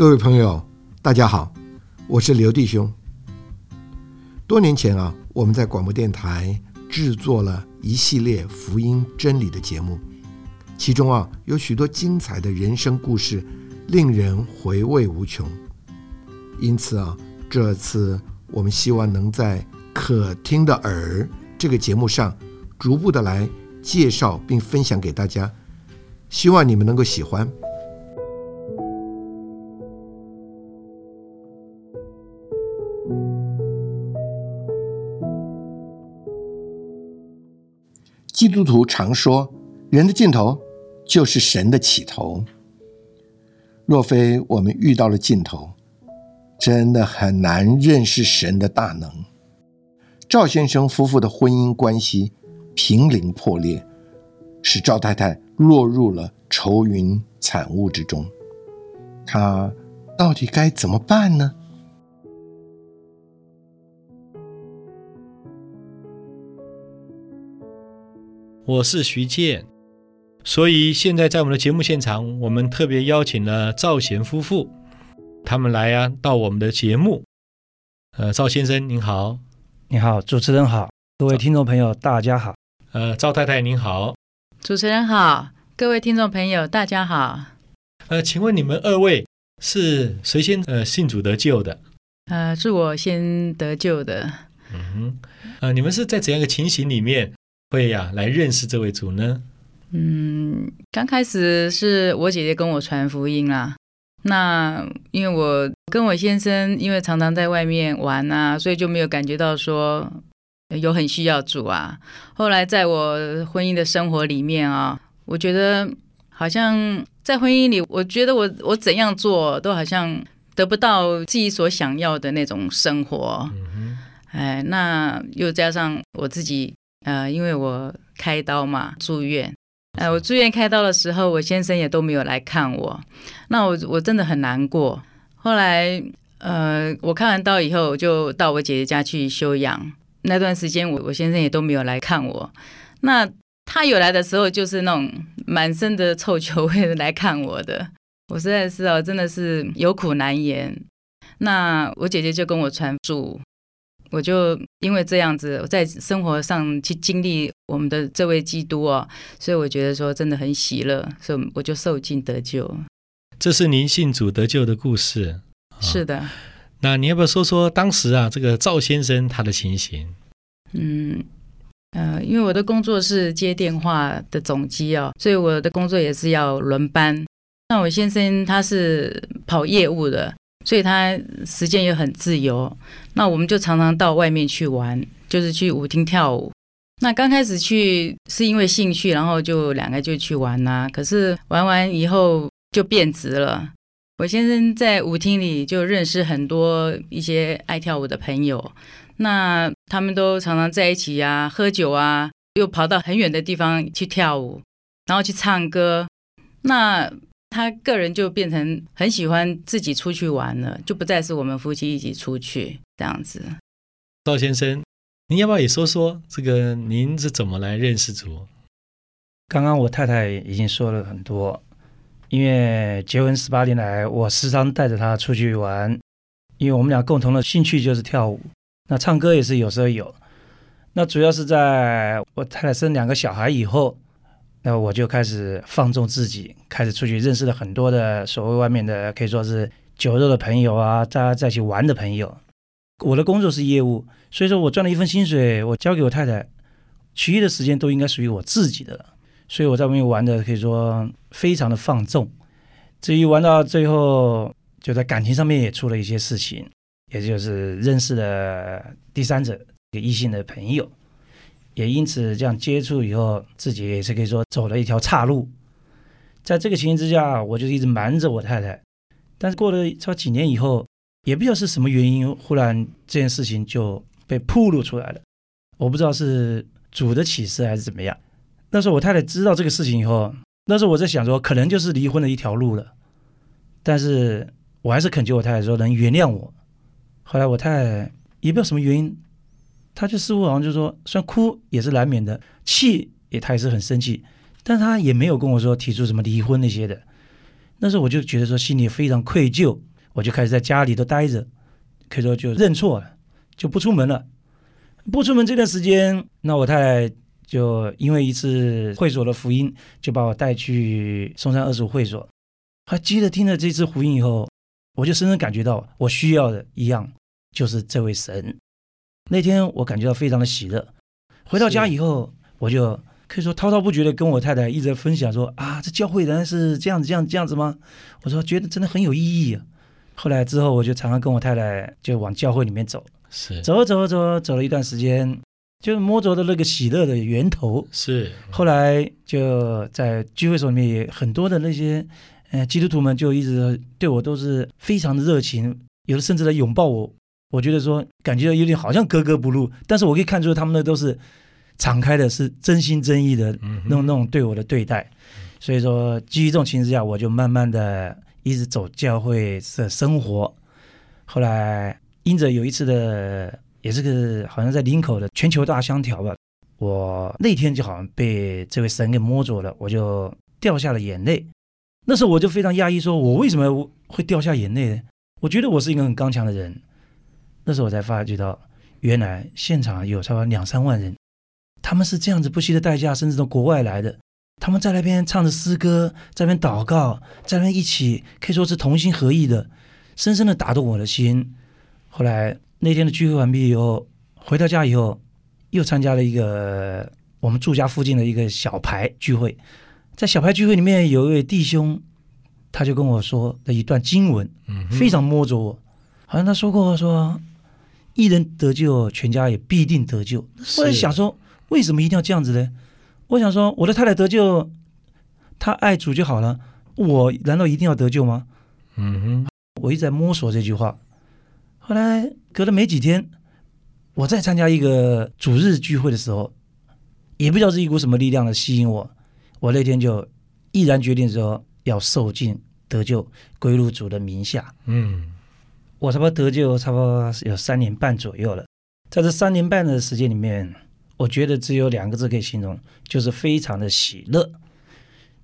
各位朋友，大家好，我是刘弟兄。多年前啊，我们在广播电台制作了一系列福音真理的节目，其中啊有许多精彩的人生故事，令人回味无穷。因此啊，这次我们希望能在可听的耳这个节目上，逐步的来介绍并分享给大家，希望你们能够喜欢。基督徒常说，人的尽头就是神的起头。若非我们遇到了尽头，真的很难认识神的大能。赵先生夫妇的婚姻关系濒临破裂，使赵太太落入了愁云惨雾之中。她到底该怎么办呢？我是徐健，所以现在在我们的节目现场，我们特别邀请了赵贤夫妇，他们来啊到我们的节目。呃，赵先生您好，你好，主持人好，各位听众朋友大家好。呃，赵太太您好，主持人好，各位听众朋友大家好。呃，请问你们二位是谁先呃信主得救的？呃，是我先得救的。嗯哼，呃，你们是在怎样一个情形里面？会呀，来认识这位主呢。嗯，刚开始是我姐姐跟我传福音啦。那因为我跟我先生，因为常常在外面玩啊，所以就没有感觉到说有很需要主啊。后来在我婚姻的生活里面啊，我觉得好像在婚姻里，我觉得我我怎样做都好像得不到自己所想要的那种生活。嗯哎，那又加上我自己。呃，因为我开刀嘛，住院。呃，我住院开刀的时候，我先生也都没有来看我，那我我真的很难过。后来，呃，我看完刀以后，我就到我姐姐家去休养。那段时间，我我先生也都没有来看我。那他有来的时候，就是那种满身的臭球味来看我的。我实在是哦，真的是有苦难言。那我姐姐就跟我传祝。我就因为这样子，在生活上去经历我们的这位基督哦，所以我觉得说真的很喜乐，所以我就受尽得救。这是您信主得救的故事。是的。那你要不要说说当时啊，这个赵先生他的情形？嗯，呃，因为我的工作是接电话的总机哦，所以我的工作也是要轮班。那我先生他是跑业务的。所以他时间也很自由，那我们就常常到外面去玩，就是去舞厅跳舞。那刚开始去是因为兴趣，然后就两个就去玩啦。可是玩完以后就变质了。我先生在舞厅里就认识很多一些爱跳舞的朋友，那他们都常常在一起啊，喝酒啊，又跑到很远的地方去跳舞，然后去唱歌。那他个人就变成很喜欢自己出去玩了，就不再是我们夫妻一起出去这样子。赵先生，您要不要也说说这个您是怎么来认识主？刚刚我太太已经说了很多，因为结婚十八年来，我时常带着她出去玩，因为我们俩共同的兴趣就是跳舞，那唱歌也是有时候有。那主要是在我太太生两个小孩以后。那我就开始放纵自己，开始出去认识了很多的所谓外面的可以说是酒肉的朋友啊，大家在一起玩的朋友。我的工作是业务，所以说我赚了一份薪水，我交给我太太，其余的时间都应该属于我自己的。所以我在外面玩的可以说非常的放纵。至于玩到最后，就在感情上面也出了一些事情，也就是认识了第三者，一个异性的朋友。也因此这样接触以后，自己也是可以说走了一条岔路。在这个情形之下，我就一直瞒着我太太。但是过了超几年以后，也不知道是什么原因，忽然这件事情就被暴露出来了。我不知道是主的启示还是怎么样。那时候我太太知道这个事情以后，那时候我在想说，可能就是离婚的一条路了。但是我还是恳求我太太说能原谅我。后来我太太也不知道什么原因。他就似乎好像就说，虽然哭也是难免的，气也他也是很生气，但他也没有跟我说提出什么离婚那些的。那时候我就觉得说心里非常愧疚，我就开始在家里头待着，可以说就认错了，就不出门了。不出门这段时间，那我太太就因为一次会所的福音，就把我带去松山二十五会所。他接着听了这次福音以后，我就深深感觉到我需要的一样就是这位神。那天我感觉到非常的喜乐。回到家以后，我就可以说滔滔不绝的跟我太太一直在分享说啊，这教会原来是这样子、这样、这样子吗？我说觉得真的很有意义啊。后来之后，我就常常跟我太太就往教会里面走。是走着走着走着走了一段时间，就是摸着的那个喜乐的源头。是，后来就在聚会所里面，也很多的那些呃基督徒们就一直对我都是非常的热情，有的甚至来拥抱我。我觉得说感觉有点好像格格不入，但是我可以看出他们的都是敞开的，是真心真意的嗯那种那种对我的对待。所以说，基于这种情况下，我就慢慢的一直走教会的生活。后来因着有一次的，也是个好像在林口的全球大香条吧，我那天就好像被这位神给摸着了，我就掉下了眼泪。那时候我就非常压抑，说我为什么会掉下眼泪呢？我觉得我是一个很刚强的人。那时候我才发觉到，原来现场有差不多两三万人，他们是这样子不惜的代价，甚至从国外来的，他们在那边唱着诗歌，在那边祷告，在那边一起可以说是同心合意的，深深的打动我的心。后来那天的聚会完毕以后，回到家以后，又参加了一个我们住家附近的一个小牌聚会，在小牌聚会里面有一位弟兄，他就跟我说的一段经文，嗯，非常摸着我，好像他说过说，一人得救，全家也必定得救。是我在想说，为什么一定要这样子呢？我想说，我的太太得救，她爱主就好了，我难道一定要得救吗？嗯哼，我一直在摸索这句话。后来隔了没几天，我在参加一个主日聚会的时候，也不知道是一股什么力量的吸引我，我那天就毅然决定说要受尽得救，归入主的名下。嗯，我差不多得救差不多有三年半左右了，在这三年半的时间里面，我觉得只有两个字可以形容，就是非常的喜乐。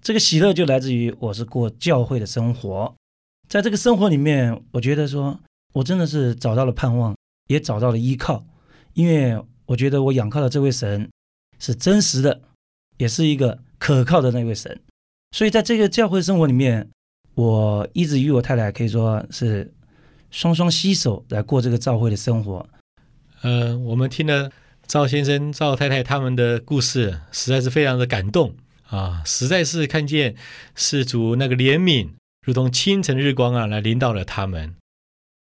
这个喜乐就来自于我是过教会的生活，在这个生活里面，我觉得说我真的是找到了盼望，也找到了依靠，因为我觉得我仰靠的这位神是真实的，也是一个可靠的那位神。所以在这个教会生活里面，我一直与我太太可以说是双双携手来过这个教会的生活。呃，我们听了赵先生、赵太太他们的故事，实在是非常的感动啊！实在是看见世主那个怜悯，如同清晨日光啊，来临到了他们。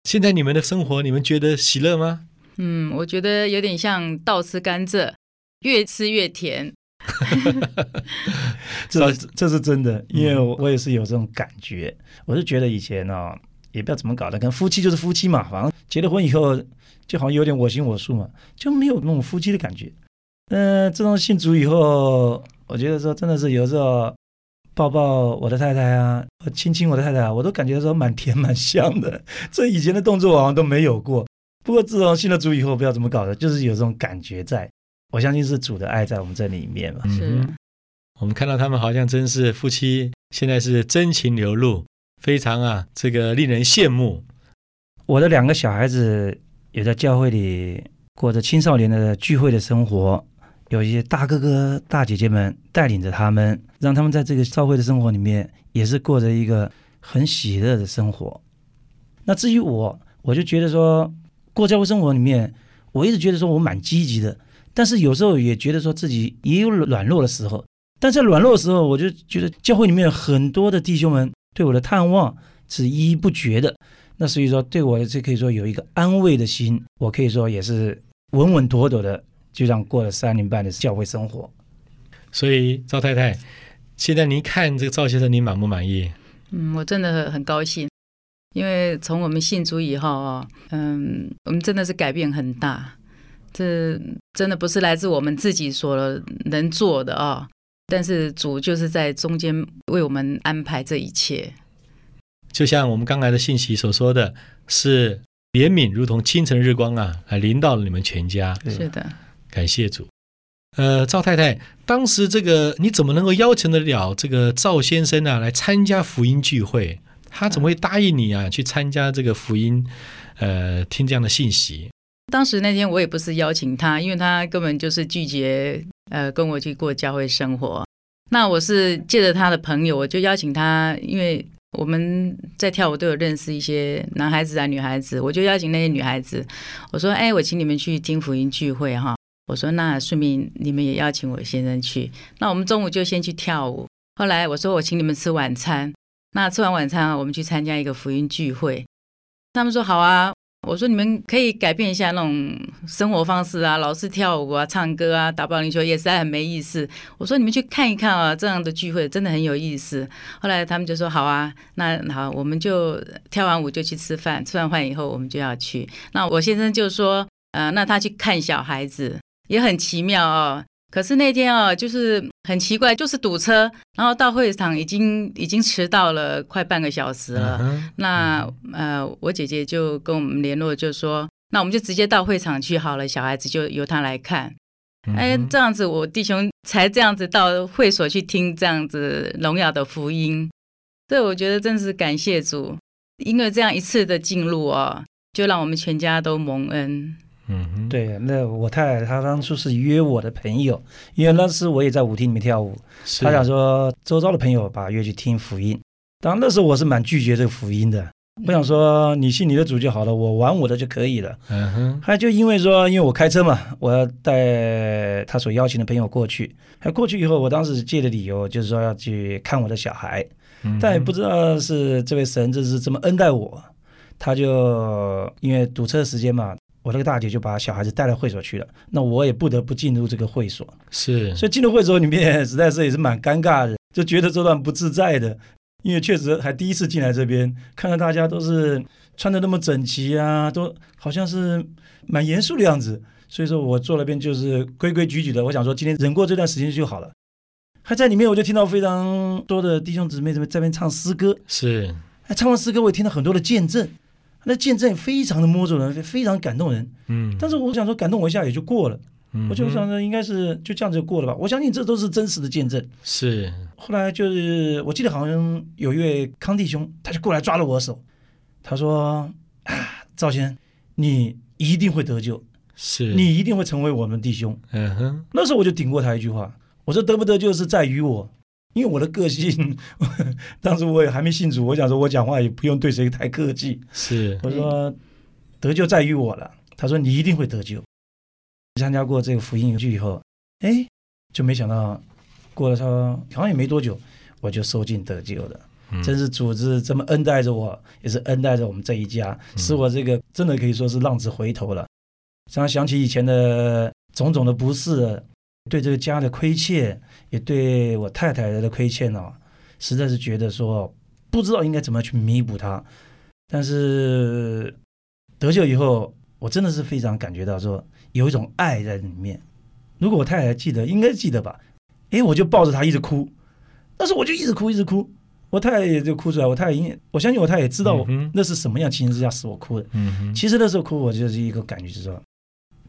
现在你们的生活，你们觉得喜乐吗？嗯，我觉得有点像倒吃甘蔗，越吃越甜。这这是真的，因为我我也是有这种感觉。我是觉得以前呢、也不知道怎么搞的，跟夫妻就是夫妻嘛，反正结了婚以后，就好像有点我行我素嘛，就没有那种夫妻的感觉。嗯、自从信主以后，我觉得说真的是有时候抱抱我的太太啊，亲亲我的太太啊，我都感觉说蛮甜蛮香的。这以前的动作好像都没有过。不过自从信了主以后，不知道怎么搞的，就是有这种感觉在。我相信是主的爱在我们这里面嘛。是我们看到他们好像真是夫妻，现在是真情流露，非常啊，这个令人羡慕。我的两个小孩子也在教会里过着青少年的聚会的生活，有一些大哥哥、大姐姐们带领着他们，让他们在这个教会的生活里面也是过着一个很喜乐的生活。那至于我，我就觉得说，过教会生活里面，我一直觉得说我蛮积极的，但是有时候也觉得说自己也有软弱的时候。但在软弱的时候，我就觉得教会里面很多的弟兄们对我的探望是依依不绝的。那所以说，对我这可以说有一个安慰的心，我可以说也是稳稳妥妥的，就这样过了三年半的教会生活。所以赵太太，现在您看这个赵先生，您满不满意？嗯，我真的很高兴，因为从我们信主以后啊，嗯，我们真的是改变很大，这真的不是来自我们自己所能做的啊，但是主就是在中间为我们安排这一切。就像我们刚才的信息所说的，是怜悯如同清晨日光啊，来临到了你们全家。是的，感谢主。呃，赵太太，当时这个你怎么能够邀请得了这个赵先生啊来参加福音聚会？他怎么会答应你啊？去参加这个福音，呃，听这样的信息？当时那天我也不是邀请他，因为他根本就是拒绝，呃，跟我去过教会生活。那我是借着他的朋友，我就邀请他，因为我们在跳舞都有认识一些男孩子啊、女孩子，我就邀请那些女孩子，我说：“哎，我请你们去听福音聚会哈。”我说：“那顺便你们也邀请我先生去。那我们中午就先去跳舞。后来我说我请你们吃晚餐。那吃完晚餐，我们去参加一个福音聚会。他们说好啊。”我说你们可以改变一下那种生活方式啊，老是跳舞啊、唱歌啊、打保龄球也实在很没意思。我说你们去看一看啊，这样的聚会真的很有意思。后来他们就说好啊，那好，我们就跳完舞就去吃饭，吃完饭以后我们就要去。那我先生就说，呃，那他去看小孩子也很奇妙哦。可是那天啊，就是很奇怪，就是堵车，然后到会场已经已经迟到了快半个小时了。那呃，我姐姐就跟我们联络，就说那我们就直接到会场去好了，小孩子就由他来看。哎，这样子我弟兄才这样子到会所去听这样子荣耀的福音。所以我觉得真是感谢主，因为这样一次的进入哦，就让我们全家都蒙恩。嗯，对，那我太太她当初是约我的朋友，因为那时我也在舞厅里面跳舞，她想说周遭的朋友把约去听福音。当然那时候我是蛮拒绝这个福音的，我想说你信你的主就好了，我玩我的就可以了。嗯哼，还就因为说因为我开车嘛，我要带他所邀请的朋友过去，还过去以后，我当时借的理由就是说要去看我的小孩，但也不知道是这位神就是这么恩待我，他就因为堵车时间嘛。我那个大姐就把小孩子带到会所去了，那我也不得不进入这个会所。是，所以进入会所里面，实在是也是蛮尴尬的，就觉得这段不自在的，因为确实还第一次进来这边，看到大家都是穿的那么整齐啊，都好像是蛮严肃的样子。所以说我坐那边就是规规矩矩的，我想说今天忍过这段时间就好了。还在里面，我就听到非常多的弟兄姊妹在那边唱诗歌。是，哎，唱完诗歌，我也听到很多的见证。那见证非常的摸着人，非常感动人。嗯，但是我想说，感动我一下也就过了。嗯，我就想着，应该是就这样子就过了吧。我相信这都是真实的见证。是。后来就是，我记得好像有一位康弟兄，他就过来抓了我手，他说：“啊，赵先生，你一定会得救，是你一定会成为我们弟兄。”嗯哼。那时候我就顶过他一句话，我说：“得不得救是在于我。”因为我的个性，当时我也还没信主，我想说，我讲话也不用对谁太客气。是，我说得救在于我了。他说你一定会得救。参加过这个福音游剧以后，哎，就没想到过了他好像也没多久，我就受尽得救了。真是组织这么恩待着我，也是恩待着我们这一家，使我这个真的可以说是浪子回头了。常常想起以前的种种的不是。对这个家的亏欠，也对我太太的亏欠呢，实在是觉得说不知道应该怎么去弥补它。但是得救以后，我真的是非常感觉到说有一种爱在里面。如果我太太记得，应该记得吧？哎，我就抱着她一直哭，但是我就一直哭，一直哭。我太太也就哭出来。我太太因我相信我太太也知道我那是什么样情形之下使我哭的。嗯其实那时候哭，我就是一个感觉，就是说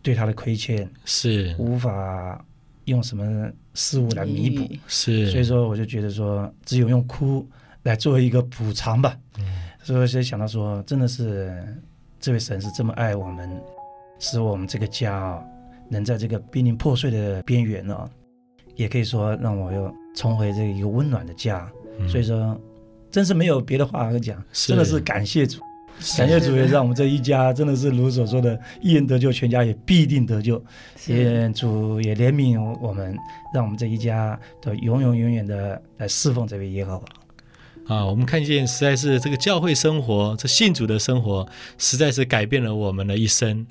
对她的亏欠是无法。用什么事物来弥补？是，所以说我就觉得说，只有用哭来作为一个补偿吧。嗯，所以想到说，真的是这位神是这么爱我们，使我们这个家啊，能在这个濒临破碎的边缘呢，也可以说让我又重回这一个温暖的家。所以说，真是没有别的话可讲，真的是感谢主。感谢主，也让我们这一家真的是如所说的，一人得救，全家也必定得救。也主也怜悯我们，让我们这一家都永永远远的来侍奉这位耶和华。啊，我们看见实在是这个教会生活，这信主的生活，实在是改变了我们的一生。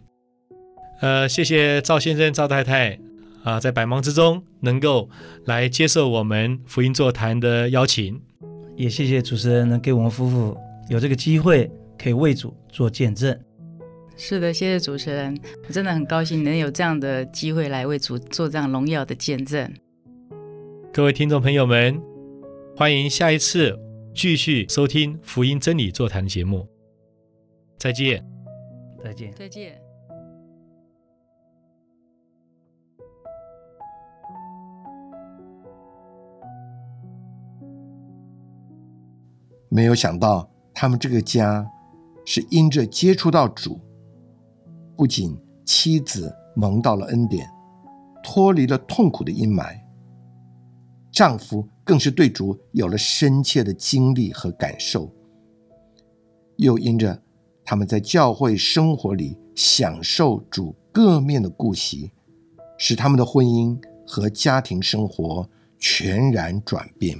呃，谢谢赵先生、赵太太啊，在百忙之中能够来接受我们福音座谈的邀请，也谢谢主持人能给我们夫妇有这个机会。可以为主做见证，是的，谢谢主持人，我真的很高兴能有这样的机会来为主做这样荣耀的见证。各位听众朋友们，欢迎下一次继续收听福音真理座谈节目，再见，再见，再见。没有想到。他们这个家是因着接触到主，不仅妻子蒙到了恩典，脱离了痛苦的阴霾，丈夫更是对主有了深切的经历和感受，又因着他们在教会生活里享受主各面的顾惜，使他们的婚姻和家庭生活全然转变。